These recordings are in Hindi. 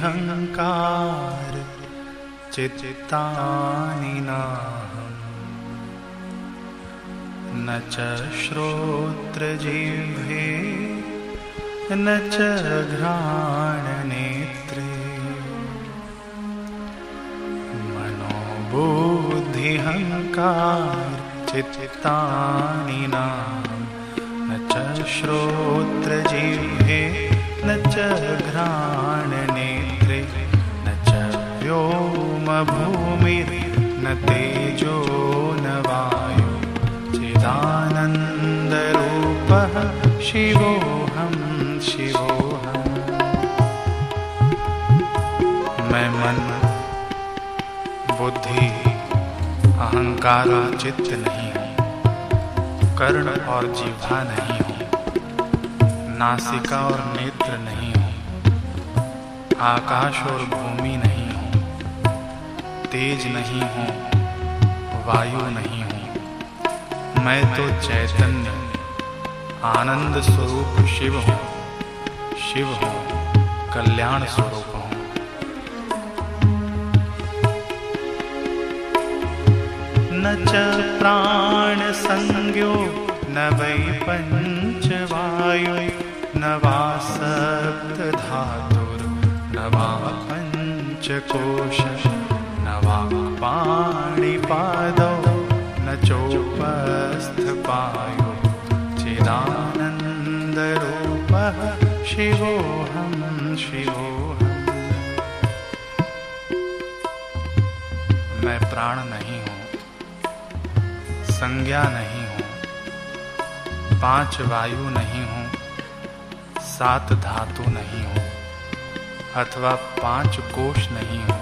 बुद्धिहङ्कार चित्तानि न च श्रोत्रजिह्वे, न च घ्राणनेत्रे। मनोबुद्धिहङ्कार चित्तानि न च श्रोत्रजिह्वे, न च घ्राणनेत्रे व्योमभूमिर्न तेजो, न वायु। चिदानन्दरूपः शिवोऽहं शिवोऽहम्। मैं मन, बुद्धि, अहंकार चित्त नहीं हूँ। कर्ण और जीवा नहीं हूँ। नासिका और नेत्र नहीं हूँ। आकाश और भूमि नहीं तेज नहीं हूँ, वायु नहीं हूँ। मैं तो चैतन्य, आनंद स्वरूप शिव हूँ। शिव हूँ, कल्याण स्वरूप हूँ। न च प्राण संज्ञो, न वै पञ्चवायु न वा सप्तधातुर्न वा पञ्चकोश न वा पाणिपादौ न चोपस्थपायु चिदानन्दरूपः शिवोऽहं शिवोऽहम् मैं प्राण नहीं हूँ, संज्ञा नहीं हूँ, पाँच वायु नहीं हूँ, सात धातु नहीं हूँ, अथवा पाँच कोश नहीं हूँ।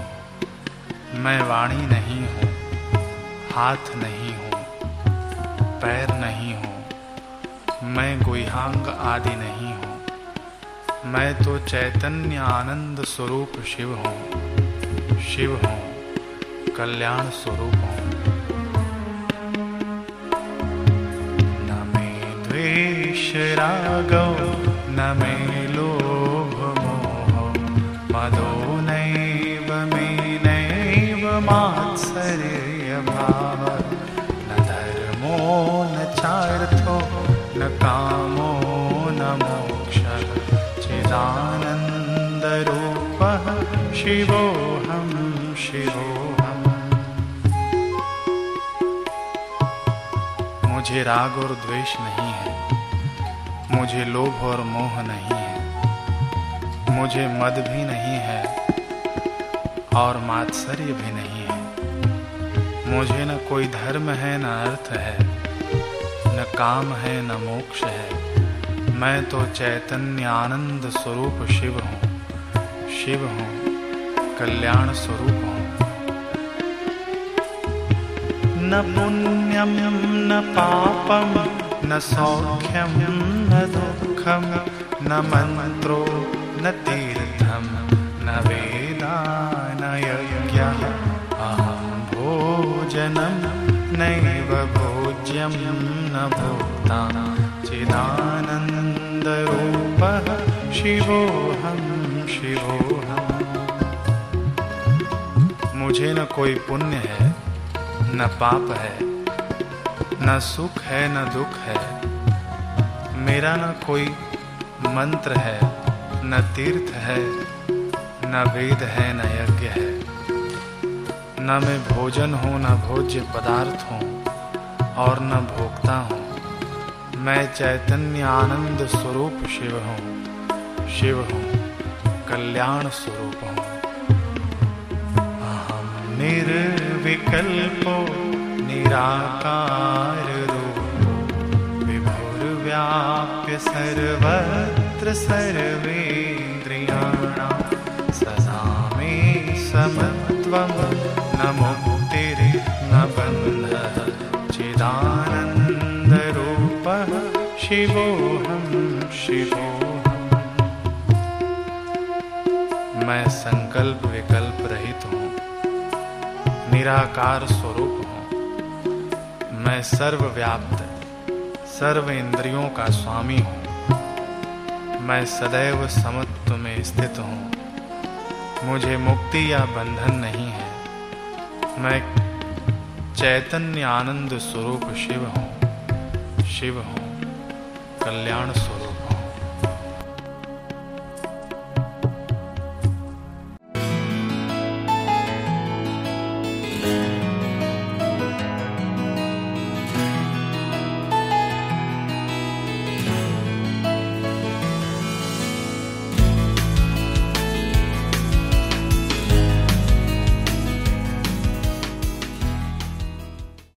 मैं वाणी नहीं हूँ, हाथ नहीं हूँ, पैर नहीं हूँ, मैं गुहांग आदि नहीं हूँ। मैं तो चैतन्य आनंद स्वरूप शिव हूँ शिव हूँ, कल्याण स्वरूप हूँ। न मे द्वेष रागौ न मे लोभ मोहो, मदो कामो न चिदानन्दरूपः शिवोऽहं शिवोऽहम्। मुझे राग और द्वेष नहीं है। मुझे लोभ और मोह नहीं है। मुझे मद भी नहीं है और मात्सर्य भी नहीं है। मुझे न कोई धर्म है, न अर्थ है। न काम है, न मोक्ष है। मैं तो चैतन्य आनंद स्वरूप शिव हूँ। शिव हूँ, कल्याण स्वरूप हूँ। न पुण्यम, न पापम, न सौख्यम, न दुखम, न मन्त्रो न तीर्थम, न वेदा। नैव भोज्यं न भोक्ता चिदानन्दरूपः शिवोऽहं शिवोऽहम्। मुझे न कोई पुण्य है, न पाप है, न सुख है, न दुख है। मेरा न कोई मंत्र है, न तीर्थ है, न वेद है, न यज्ञ है। न मैं भोजन हूँ, न भोज्य पदार्थ हूँ, और न भोक्ता हूँ। मैं चैतन्य आनंद स्वरूप शिव हूँ शिव हूँ, कल्याण स्वरूप हूँ। अहं निर्विकल्पो निराकार विभुर्व्याप्य सर्वत्र सर्वेन्द्रियाणां सदा मे समत्वं शिवोऽहं शिवोऽहम् मैं संकल्प विकल्प रहित हूँ, निराकार स्वरूप हूँ। मैं सर्वव्याप्त, सर्व इंद्रियों का स्वामी हूँ। मैं सदैव समत्व में स्थित हूँ। मुझे मुक्ति या बंधन नहीं है। मैं चैतन्य आनंद स्वरूप शिव हूँ शिव हूँ। कल्याण स्वरूप